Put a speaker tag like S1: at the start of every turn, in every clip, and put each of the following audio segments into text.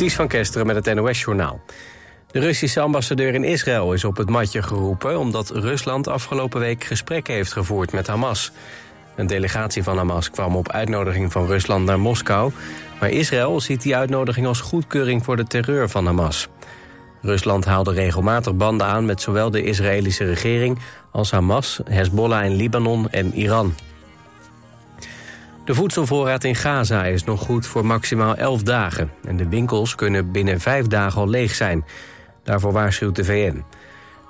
S1: Ties van Kesteren met het NOS-journaal. De Russische ambassadeur in Israël is op het matje geroepen... omdat Rusland afgelopen week gesprekken heeft gevoerd met Hamas. Een delegatie van Hamas kwam op uitnodiging van Rusland naar Moskou... maar Israël ziet die uitnodiging als goedkeuring voor de terreur van Hamas. Rusland haalde regelmatig banden aan met zowel de Israëlische regering... als Hamas, Hezbollah in Libanon en Iran. De voedselvoorraad in Gaza is nog goed voor maximaal 11 dagen... en de winkels kunnen binnen vijf dagen al leeg zijn. Daarvoor waarschuwt de VN.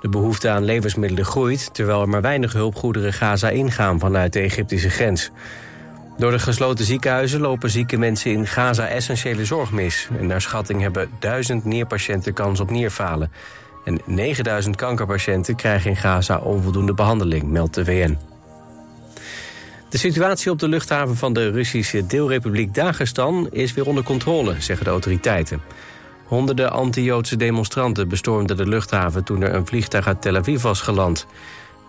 S1: De behoefte aan levensmiddelen groeit... terwijl er maar weinig hulpgoederen Gaza ingaan vanuit de Egyptische grens. Door de gesloten ziekenhuizen lopen zieke mensen in Gaza essentiële zorg mis. En naar schatting hebben duizend nierpatiënten kans op nierfalen. En 9000 kankerpatiënten krijgen in Gaza onvoldoende behandeling, meldt de VN. De situatie op de luchthaven van de Russische deelrepubliek Dagestan is weer onder controle, zeggen de autoriteiten. Honderden anti-Joodse demonstranten bestormden de luchthaven toen er een vliegtuig uit Tel Aviv was geland.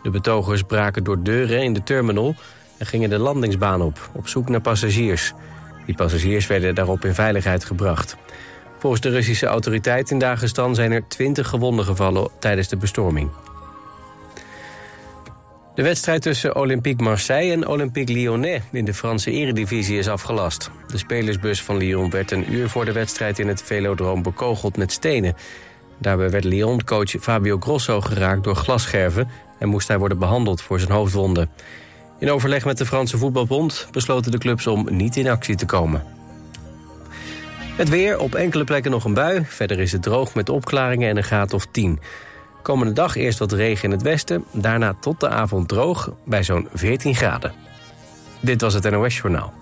S1: De betogers braken door deuren in de terminal en gingen de landingsbaan op, op zoek naar passagiers. Die passagiers werden daarop in veiligheid gebracht. Volgens de Russische autoriteiten in Dagestan zijn er 20 gewonden gevallen tijdens de bestorming. De wedstrijd tussen Olympique Marseille en Olympique Lyonnais in de Franse eredivisie is afgelast. De spelersbus van Lyon werd een uur voor de wedstrijd in het velodroom bekogeld met stenen. Daarbij werd Lyon-coach Fabio Grosso geraakt door glasscherven en moest hij worden behandeld voor zijn hoofdwonden. In overleg met de Franse voetbalbond besloten de clubs om niet in actie te komen. Het weer, op enkele plekken nog een bui. Verder is het droog met opklaringen en een graad of 10. Komende dag eerst wat regen in het westen, daarna tot de avond droog bij zo'n 14 graden. Dit was het NOS Journaal.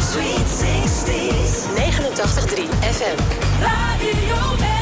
S2: Sweet 60s, 89.3 FM.
S3: Radio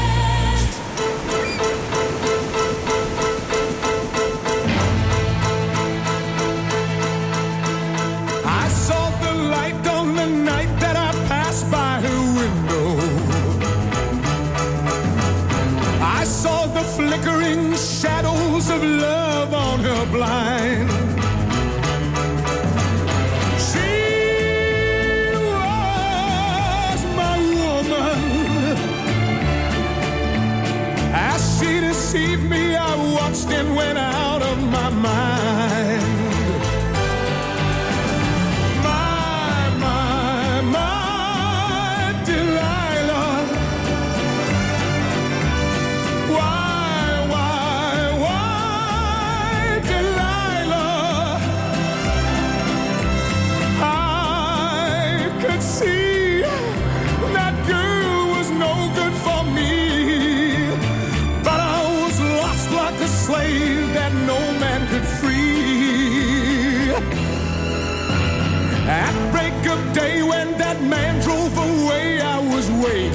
S4: day when that man drove away, I was waiting.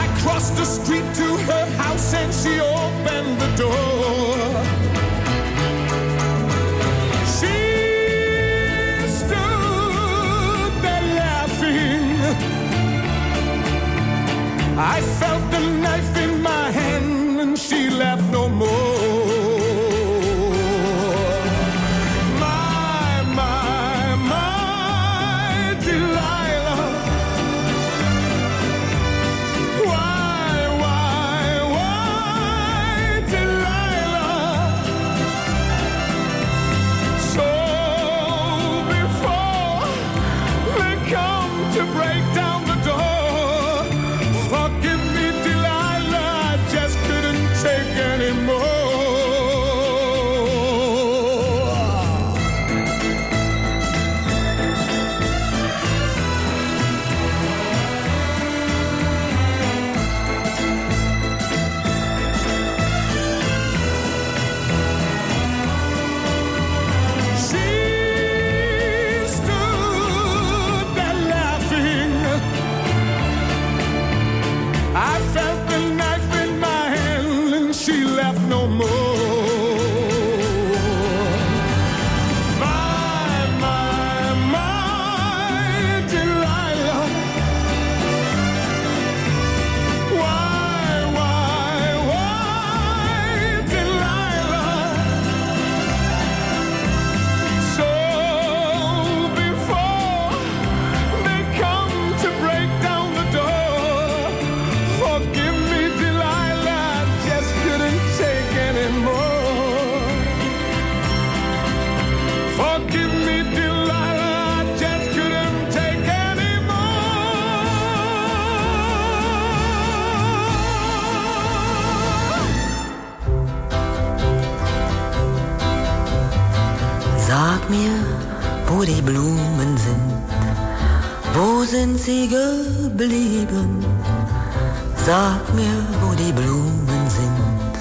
S4: I crossed the street to her house and she
S5: wo die Blumen sind.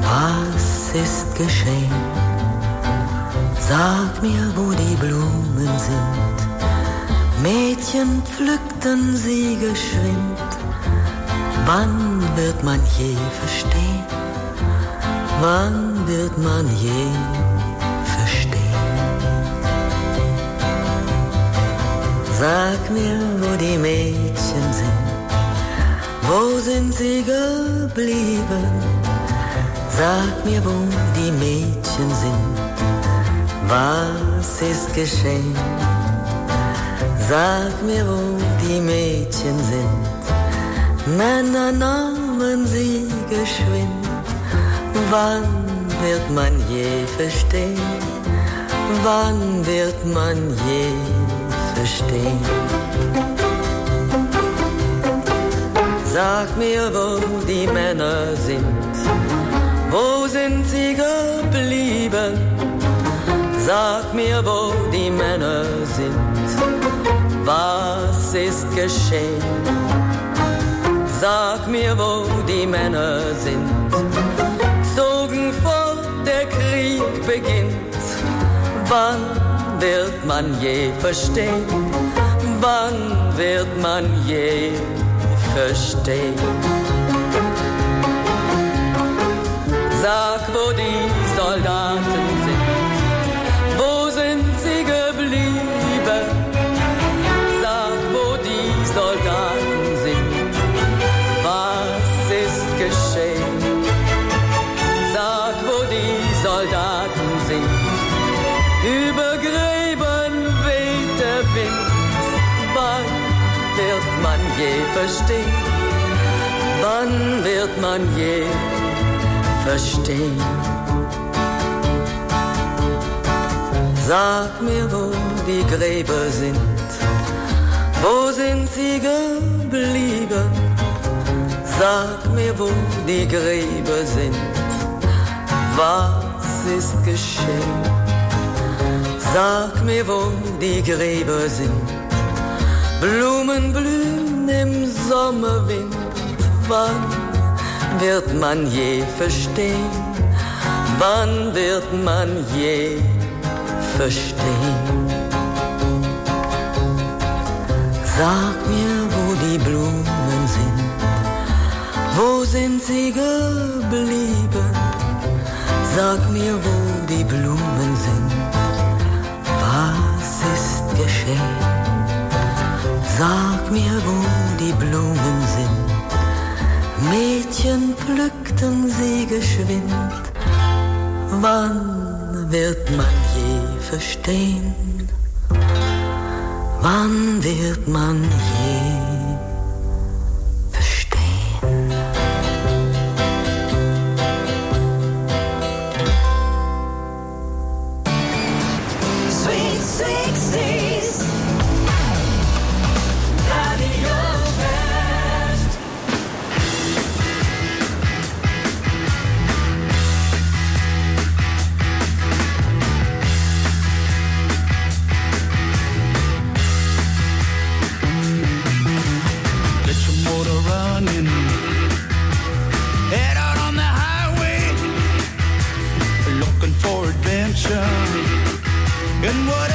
S5: Was ist geschehen? Sag mir, wo die Blumen sind. Mädchen pflückten sie geschwind. Wann wird man je verstehen? Wann wird man je verstehen? Sag mir, wo die Mädchen sind. Wo sind sie geblieben? Sag mir, wo die Mädchen sind. Was ist geschehen? Sag mir, wo die Mädchen sind. Männer nahmen sie geschwind. Wann wird man je verstehen? Wann wird man je verstehen? Sag mir, wo die Männer sind. Wo sind sie geblieben? Sag mir, wo die Männer sind. Was ist geschehen? Sag mir, wo die Männer sind. Zogen vor, der Krieg beginnt. Wann wird man je verstehen? Wann wird man je verstehen? Sag, wo die Soldaten wird man je verstehen? Wann wird man je verstehen? Sag mir, wo die Gräber sind. Wo sind sie geblieben? Sag mir, wo die Gräber sind. Was ist geschehen? Sag mir, wo die Gräber sind. Blumen blühen im Sommerwind. Wann wird man je verstehen? Wann wird man je verstehen? Sag mir, wo die Blumen sind. Wo sind sie geblieben? Sag mir, wo die Blumen sind. Was ist geschehen? Sag mir, wo die Blumen sind. Mädchen pflückten sie geschwind. Wann wird man je verstehen? Wann wird man je
S6: And what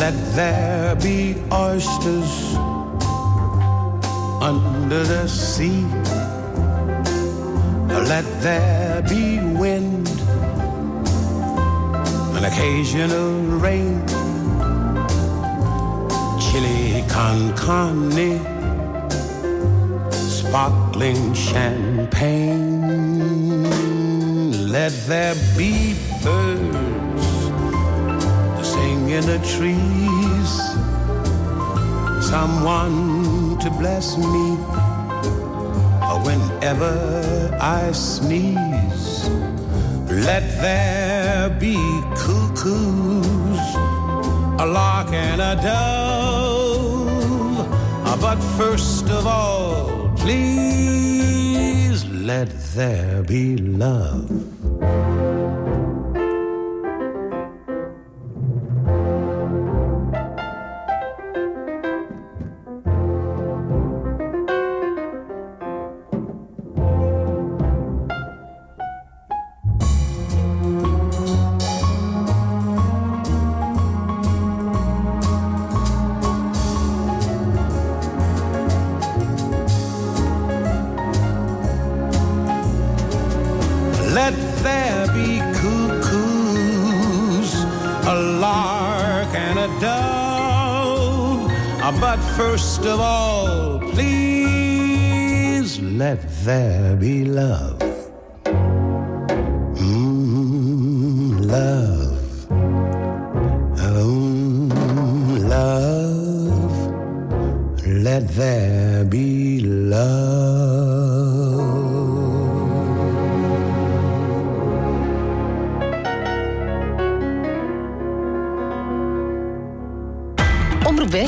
S7: Let there be oysters under the sea. Let there be wind, an occasional rain, chili con carne, sparkling champagne. Let there be birds in the trees, someone to bless me whenever I sneeze. Let there be cuckoos, a lark and a dove. Ah, but first of all, please let there be love.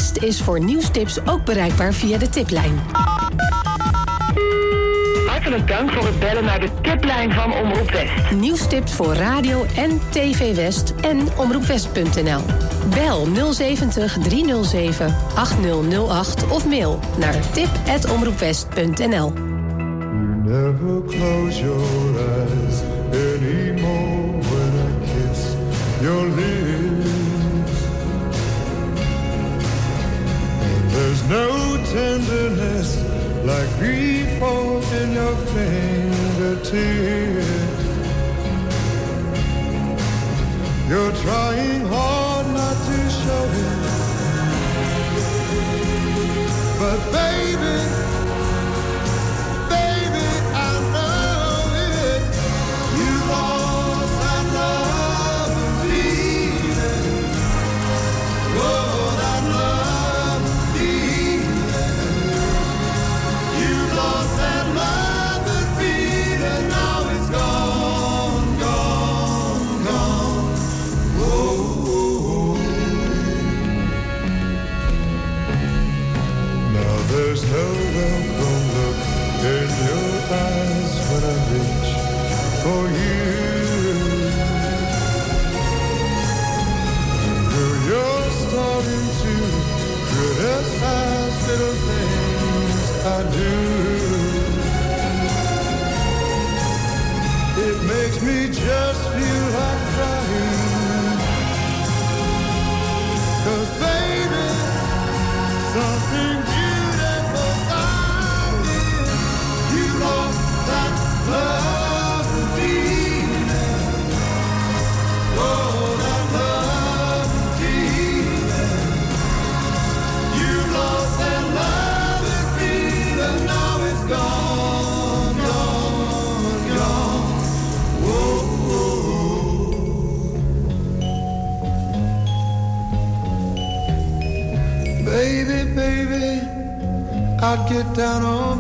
S8: West is voor nieuwstips ook bereikbaar via de tiplijn.
S9: Hartelijk dank voor het bellen naar de tiplijn van Omroep West.
S8: Nieuwstips voor radio en TV West en omroepwest.nl. Bel 070 307 8008 of mail naar tip@omroepwest.nl.
S10: Never close your eyes anymore when I kiss your lips. No tenderness like grief in your fingertips. You're trying hard not to show it, but. Baby, down on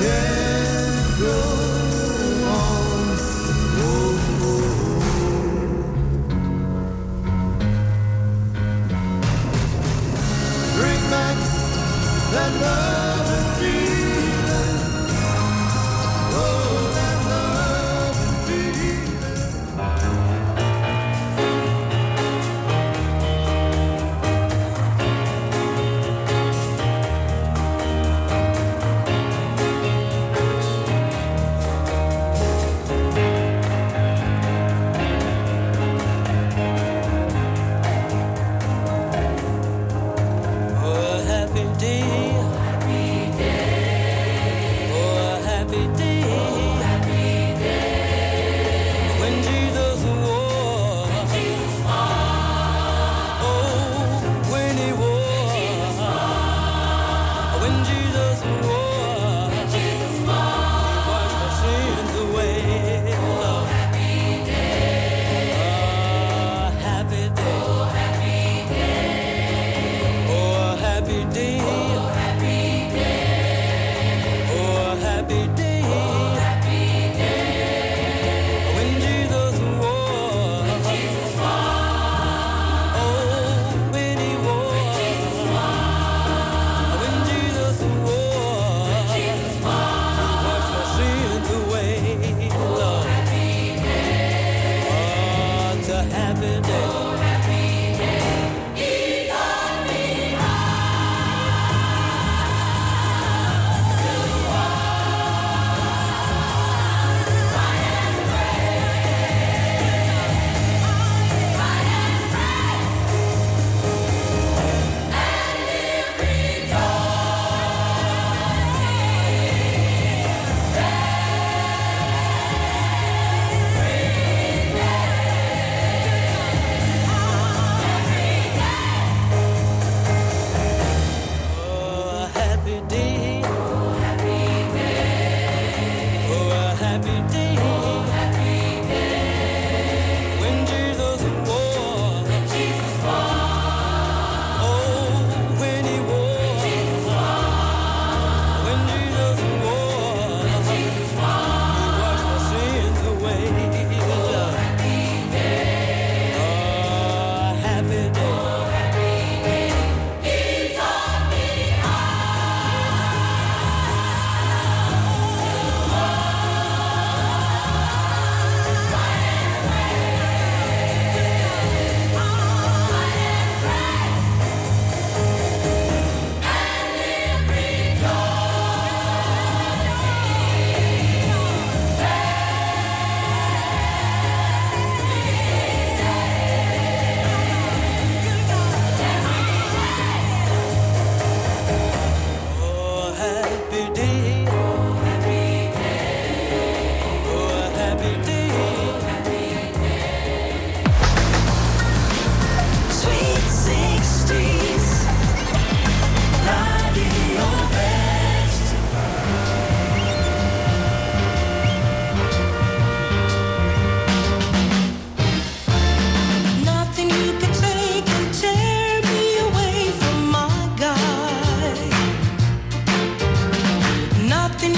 S10: care.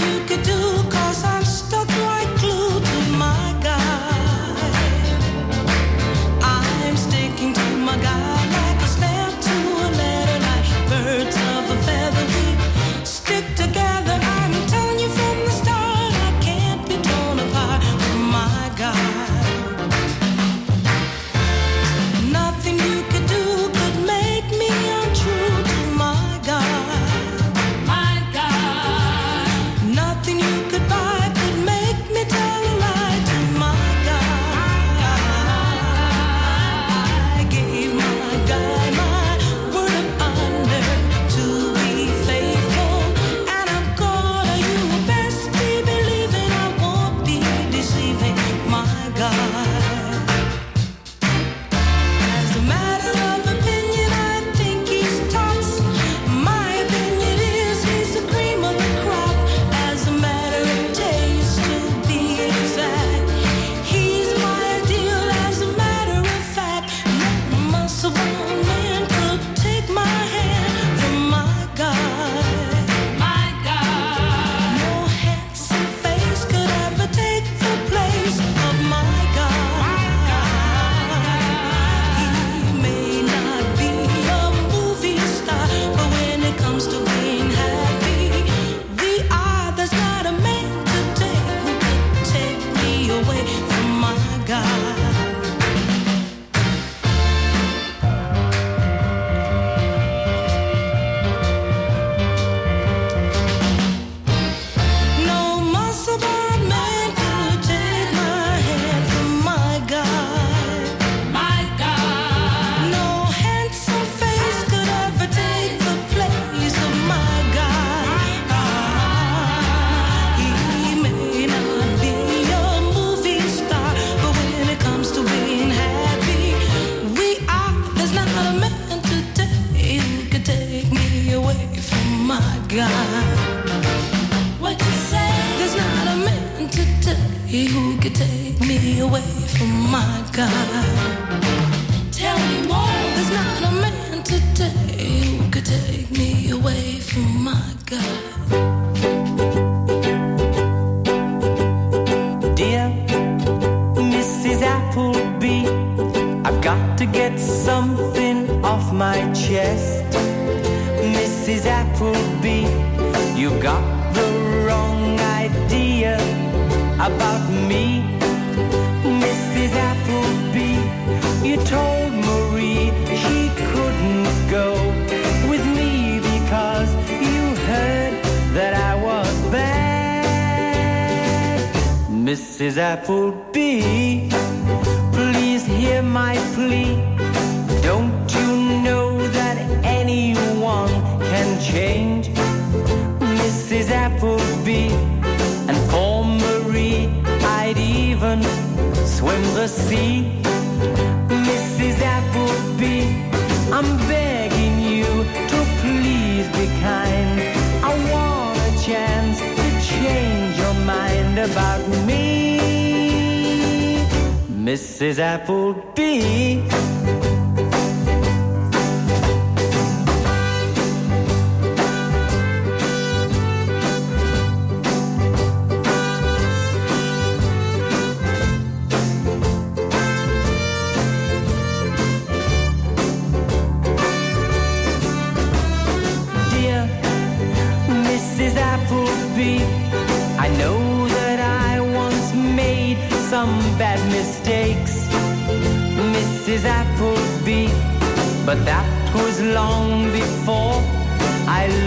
S10: You
S2: could do,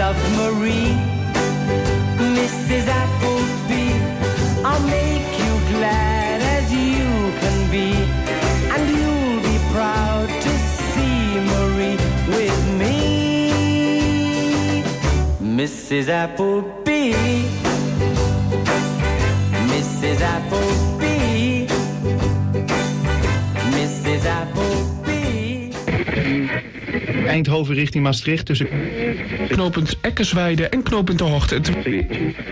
S11: loved Marie, Mrs. Appleby. I'll make you glad as you can be, and you'll be proud to see Marie with me, Mrs. Appleby. Mrs. Appleby. Mrs. Appleby.
S4: Eindhoven richting Maastricht tussen knooppunt Ekkersweide en knooppunt De Hoogte.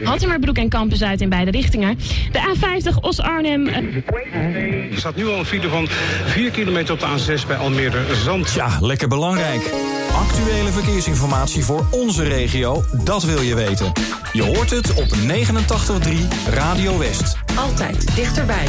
S12: Hattemerbroek en Campus uit in beide richtingen. De A50 Os-Arnhem. Eh,
S13: er staat nu al een file van 4 kilometer op de A6 bij Almere Zand.
S14: Ja, lekker belangrijk. Actuele verkeersinformatie voor onze regio, dat wil je weten. Je hoort het op 89.3 Radio West.
S6: Altijd dichterbij.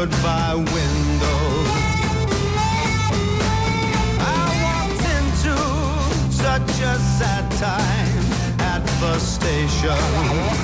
S15: goodbye window. I walked into such a sad time at the station.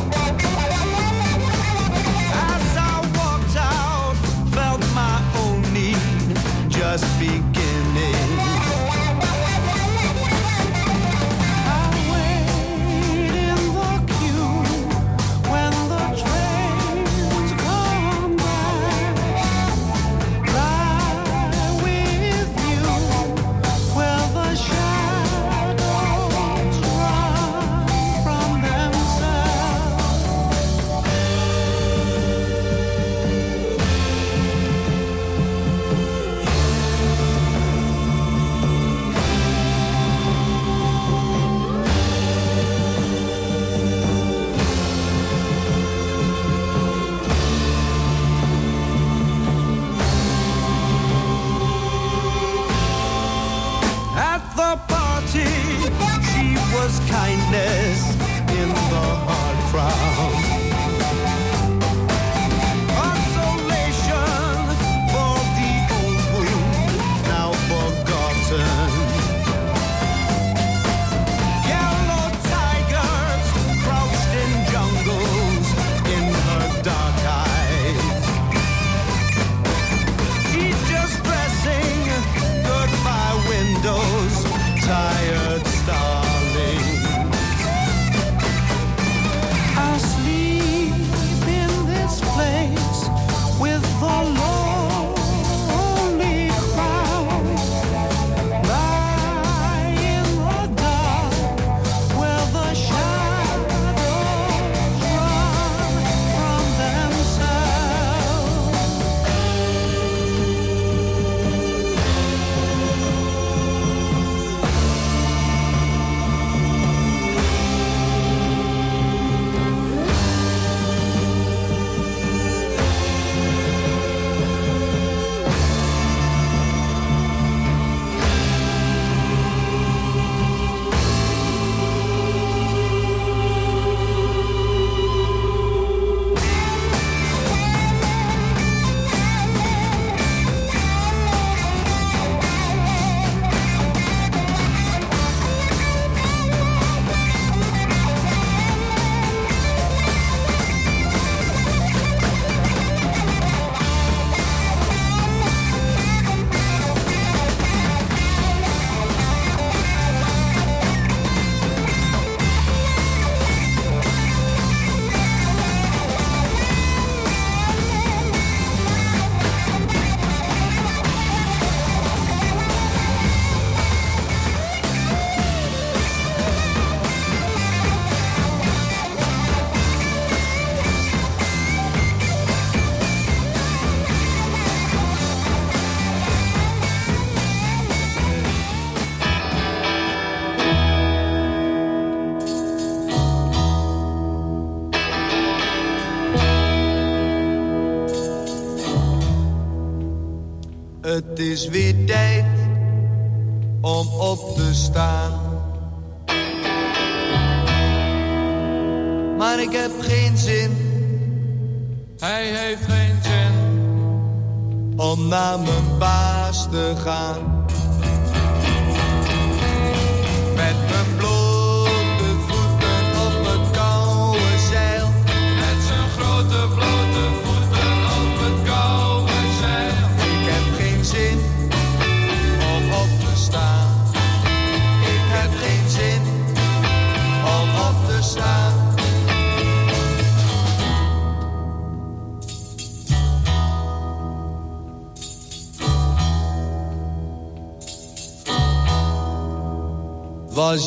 S6: is weer.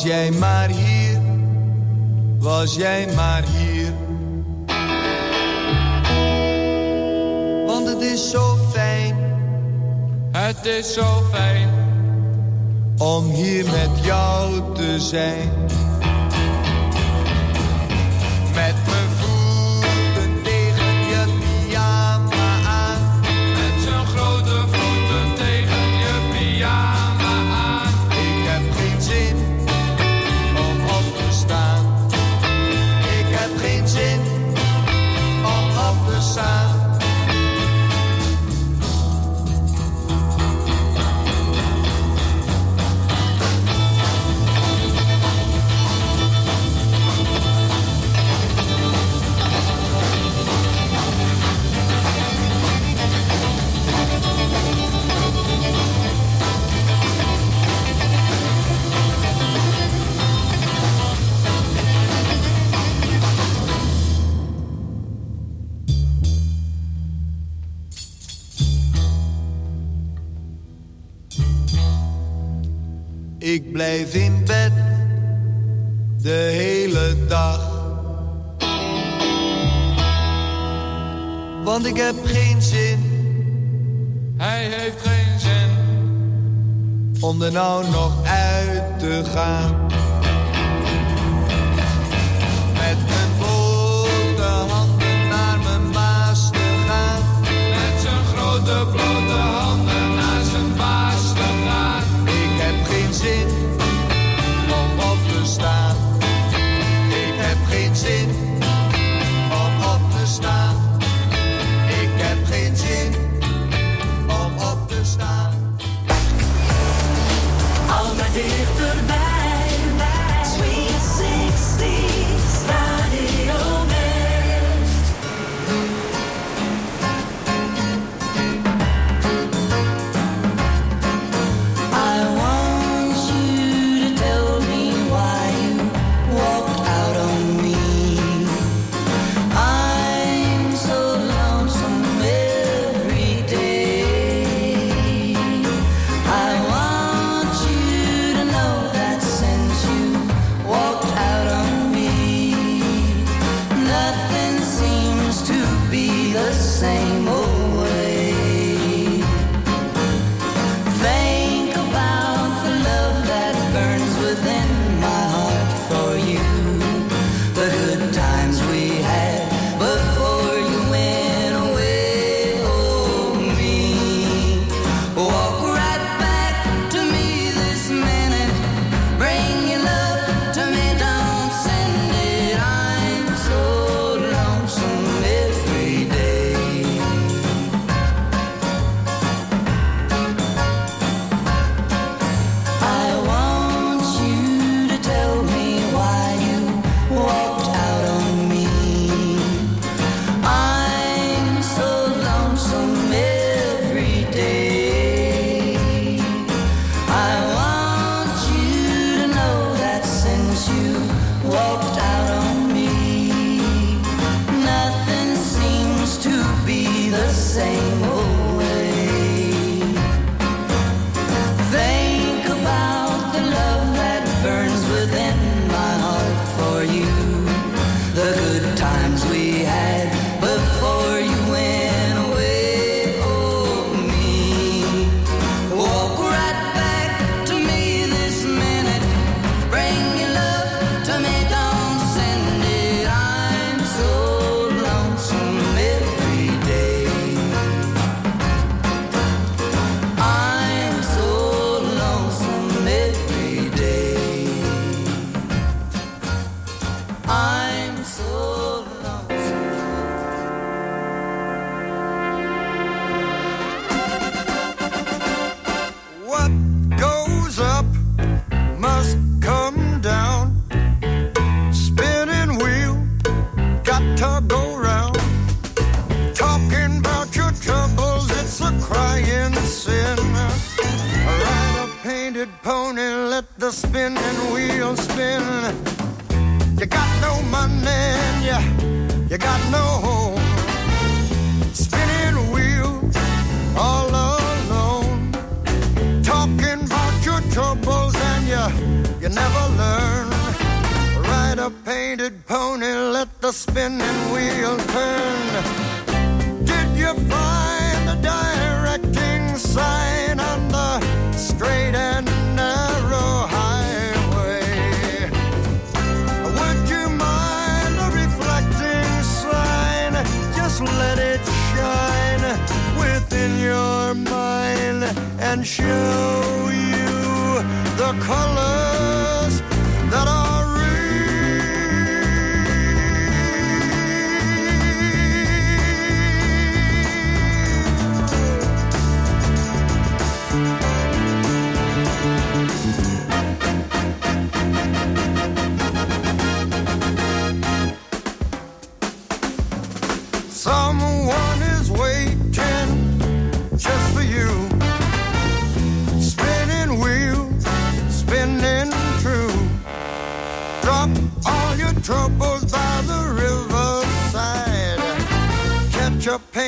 S6: jij maar hier, was jij maar hier. Want het is zo fijn, het is zo fijn om hier met jou te zijn. ik heb geen zin. Hij heeft geen zin. Om er nou nog uit te gaan.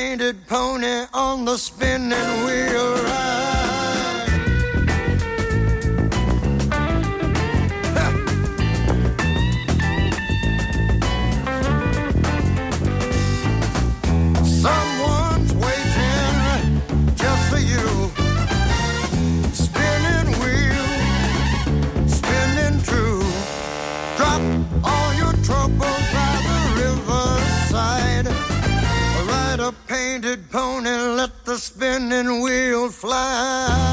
S16: painted pony on the spinning wheel ride. and we'll fly.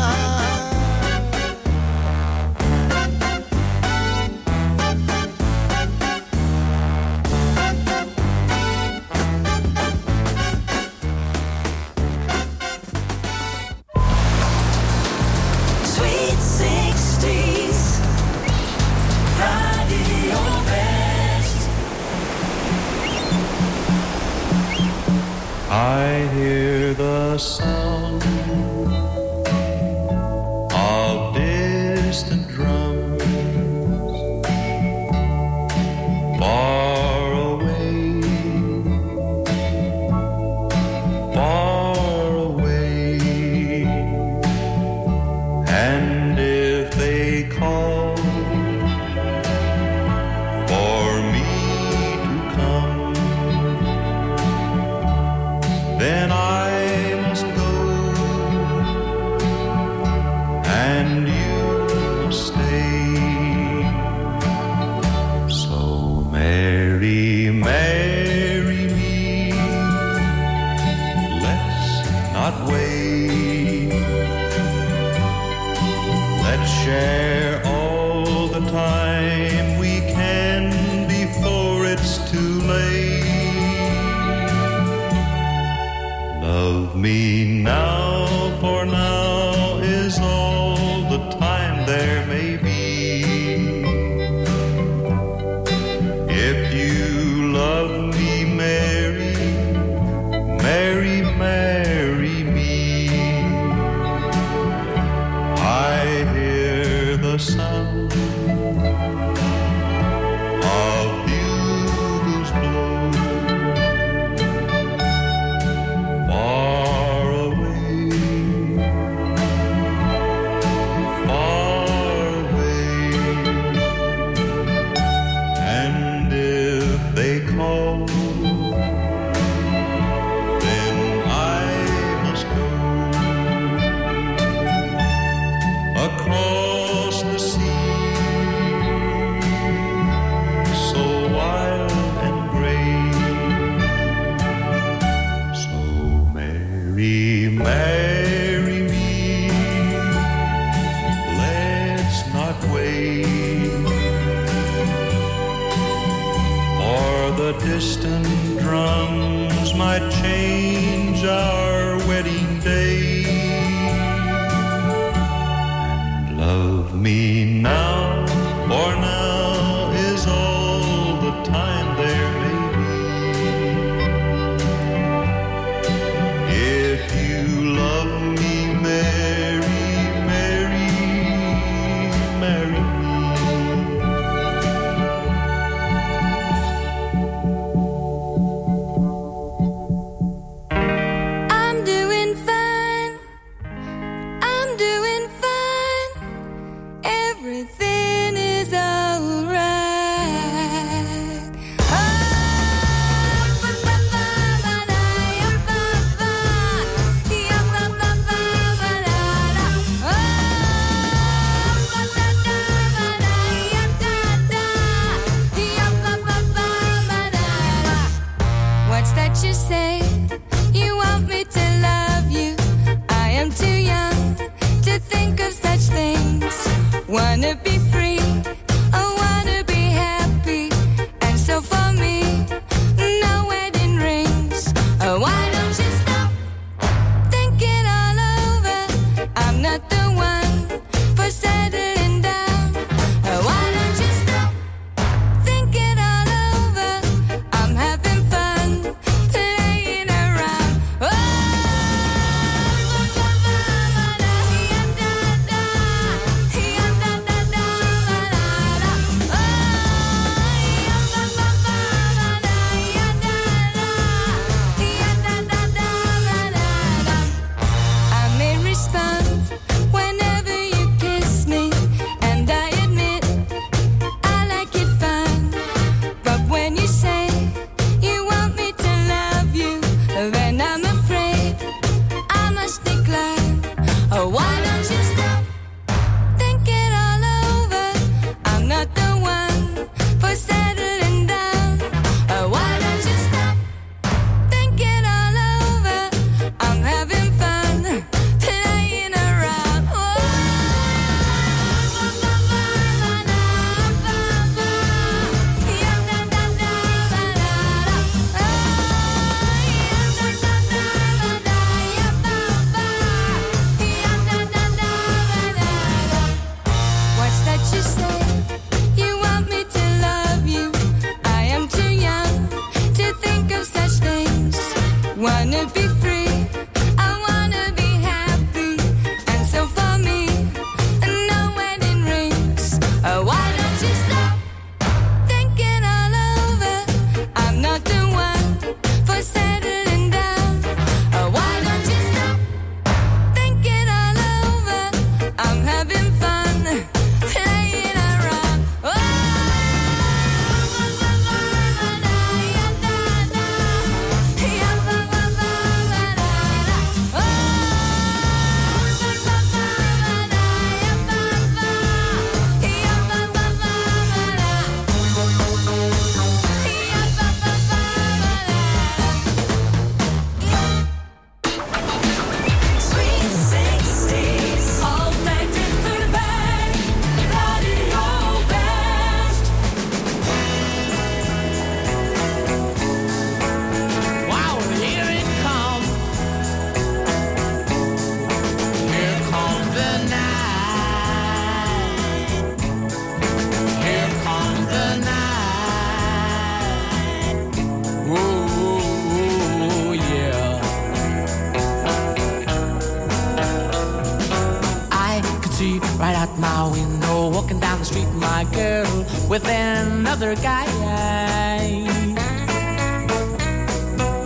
S2: right out my window,
S10: walking down the
S11: street, my girl, with another guy.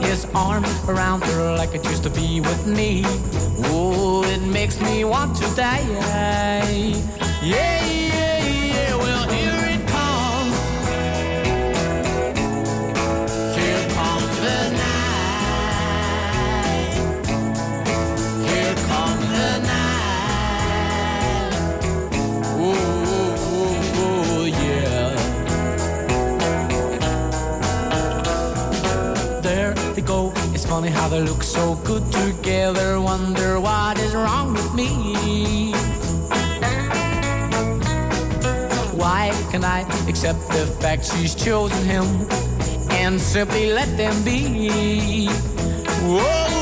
S11: His arms around her like it used to be with me. Oh, it makes me want to die. Yeah. Funny how they look so good together. Wonder what is wrong with me. Why can I accept the fact she's chosen him and simply let them be? Whoa,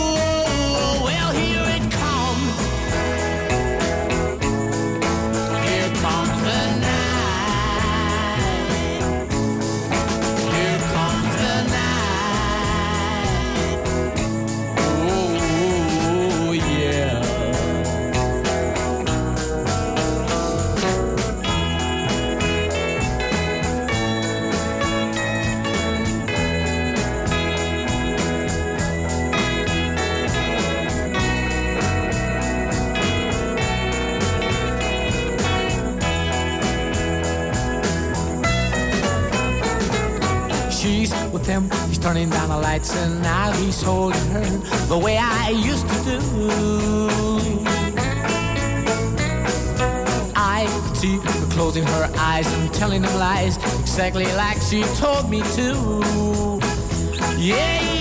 S11: I used to do. I could see her closing her eyes and telling him lies, exactly like she told me to. Yeah,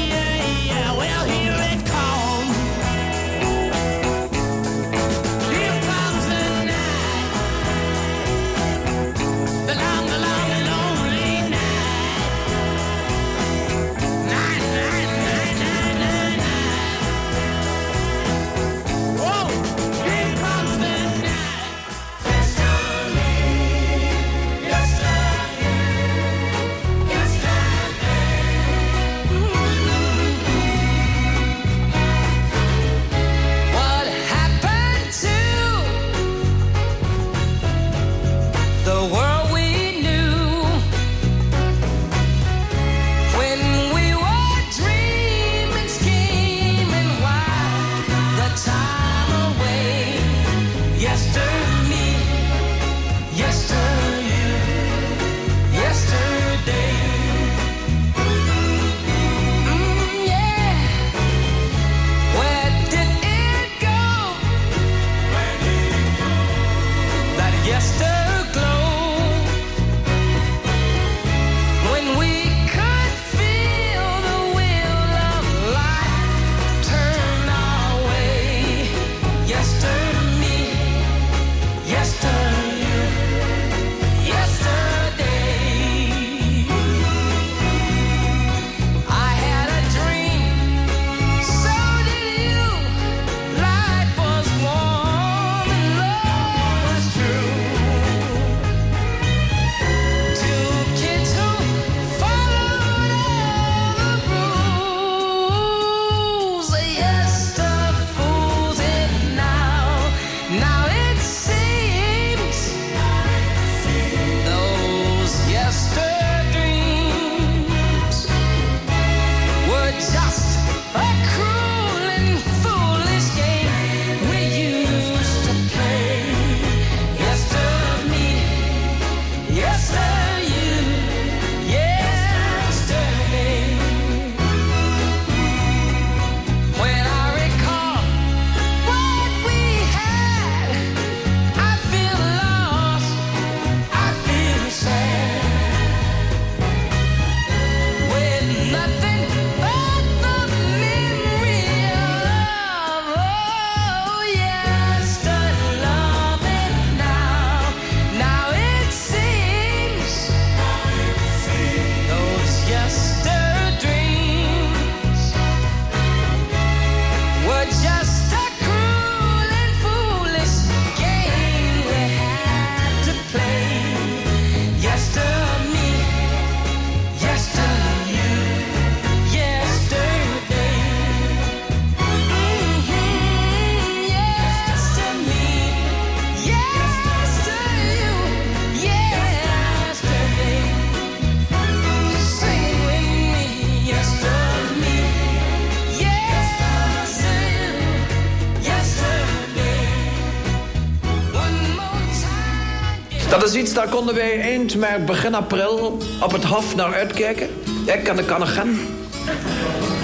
S17: daar konden wij eind maar begin april op het hof naar uitkijken. Ik en de Kannegen.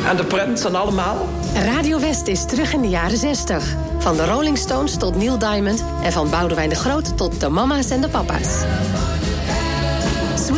S17: En de prins en allemaal.
S8: Radio West is terug in de jaren 60. Van de Rolling Stones tot Neil Diamond en van Boudewijn de Groot tot de mama's en de papa's.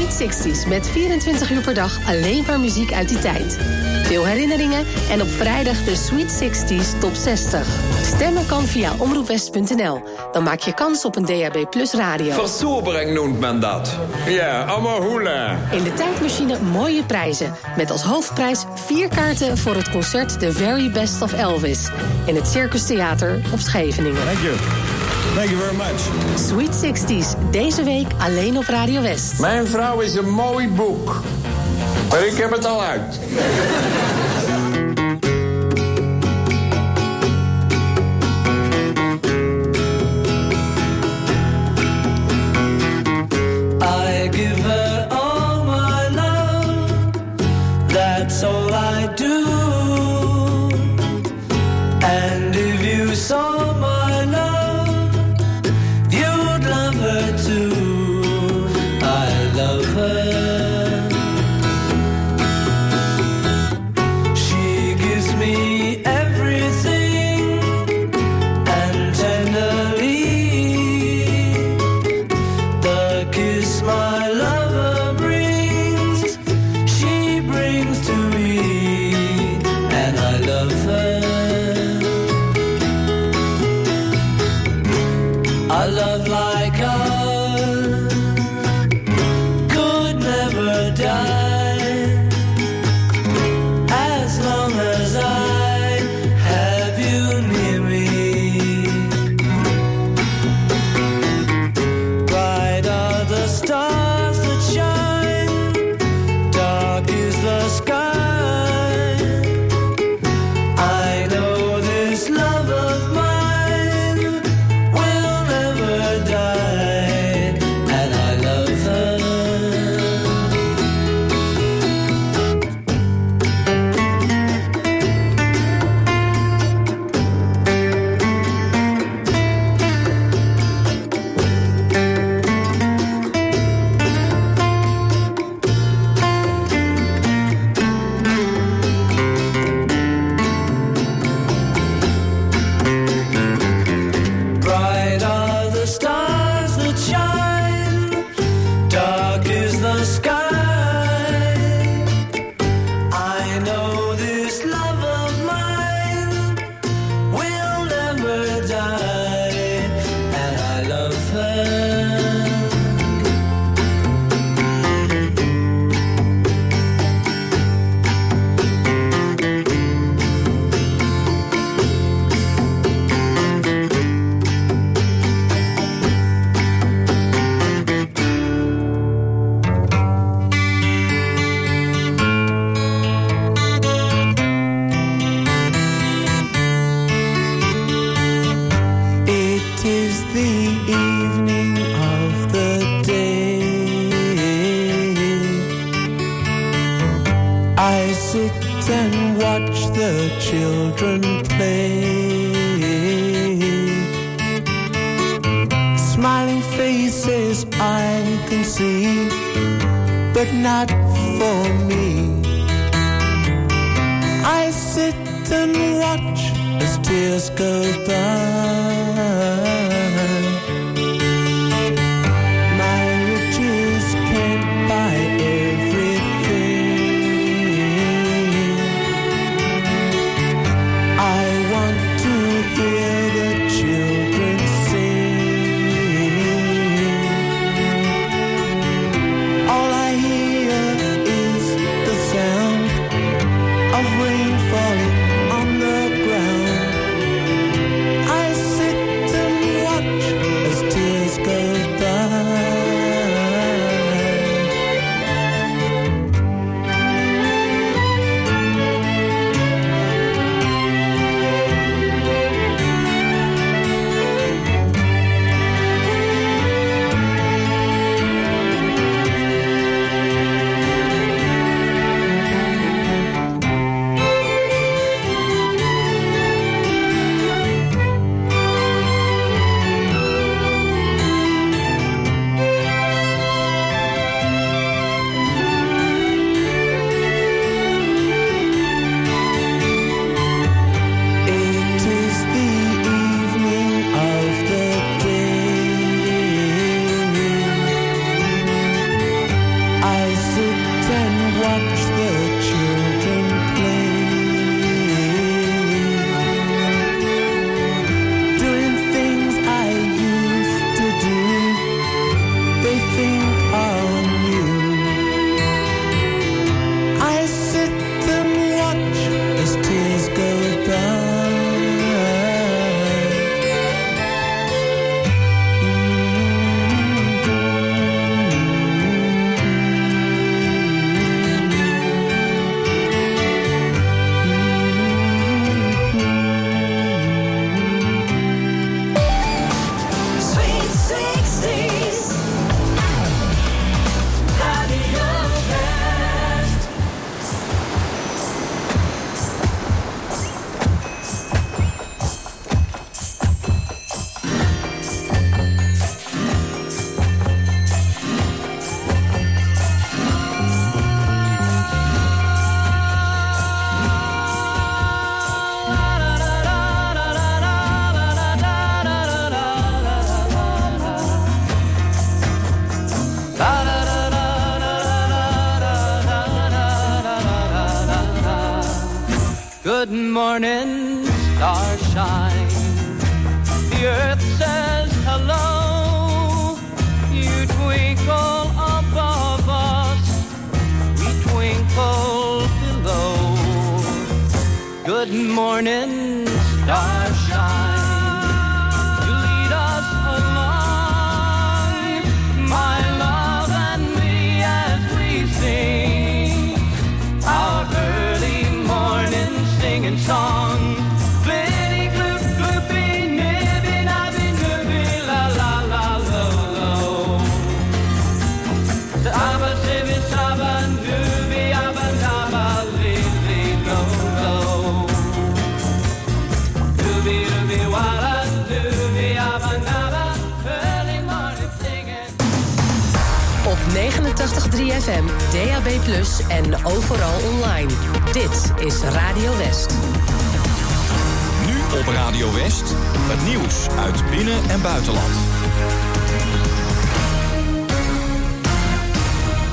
S8: Sweet 60s met 24 uur per dag alleen maar muziek uit die tijd. Veel herinneringen en op vrijdag de Sweet 60s top 60. Stemmen kan via omroepwest.nl. Dan maak je kans op een DAB Plus radio.
S17: Versobering noemt men dat. Ja, allemaal hoela.
S8: In de tijdmachine mooie prijzen. Met als hoofdprijs vier kaarten voor het concert The Very Best of Elvis. In het Circus Theater op Scheveningen.
S18: Thank you. Thank you very much.
S8: Sweet 60s, deze week alleen op Radio West.
S17: Mijn vrouw is een mooi boek. Maar ik heb het al uit.
S3: I give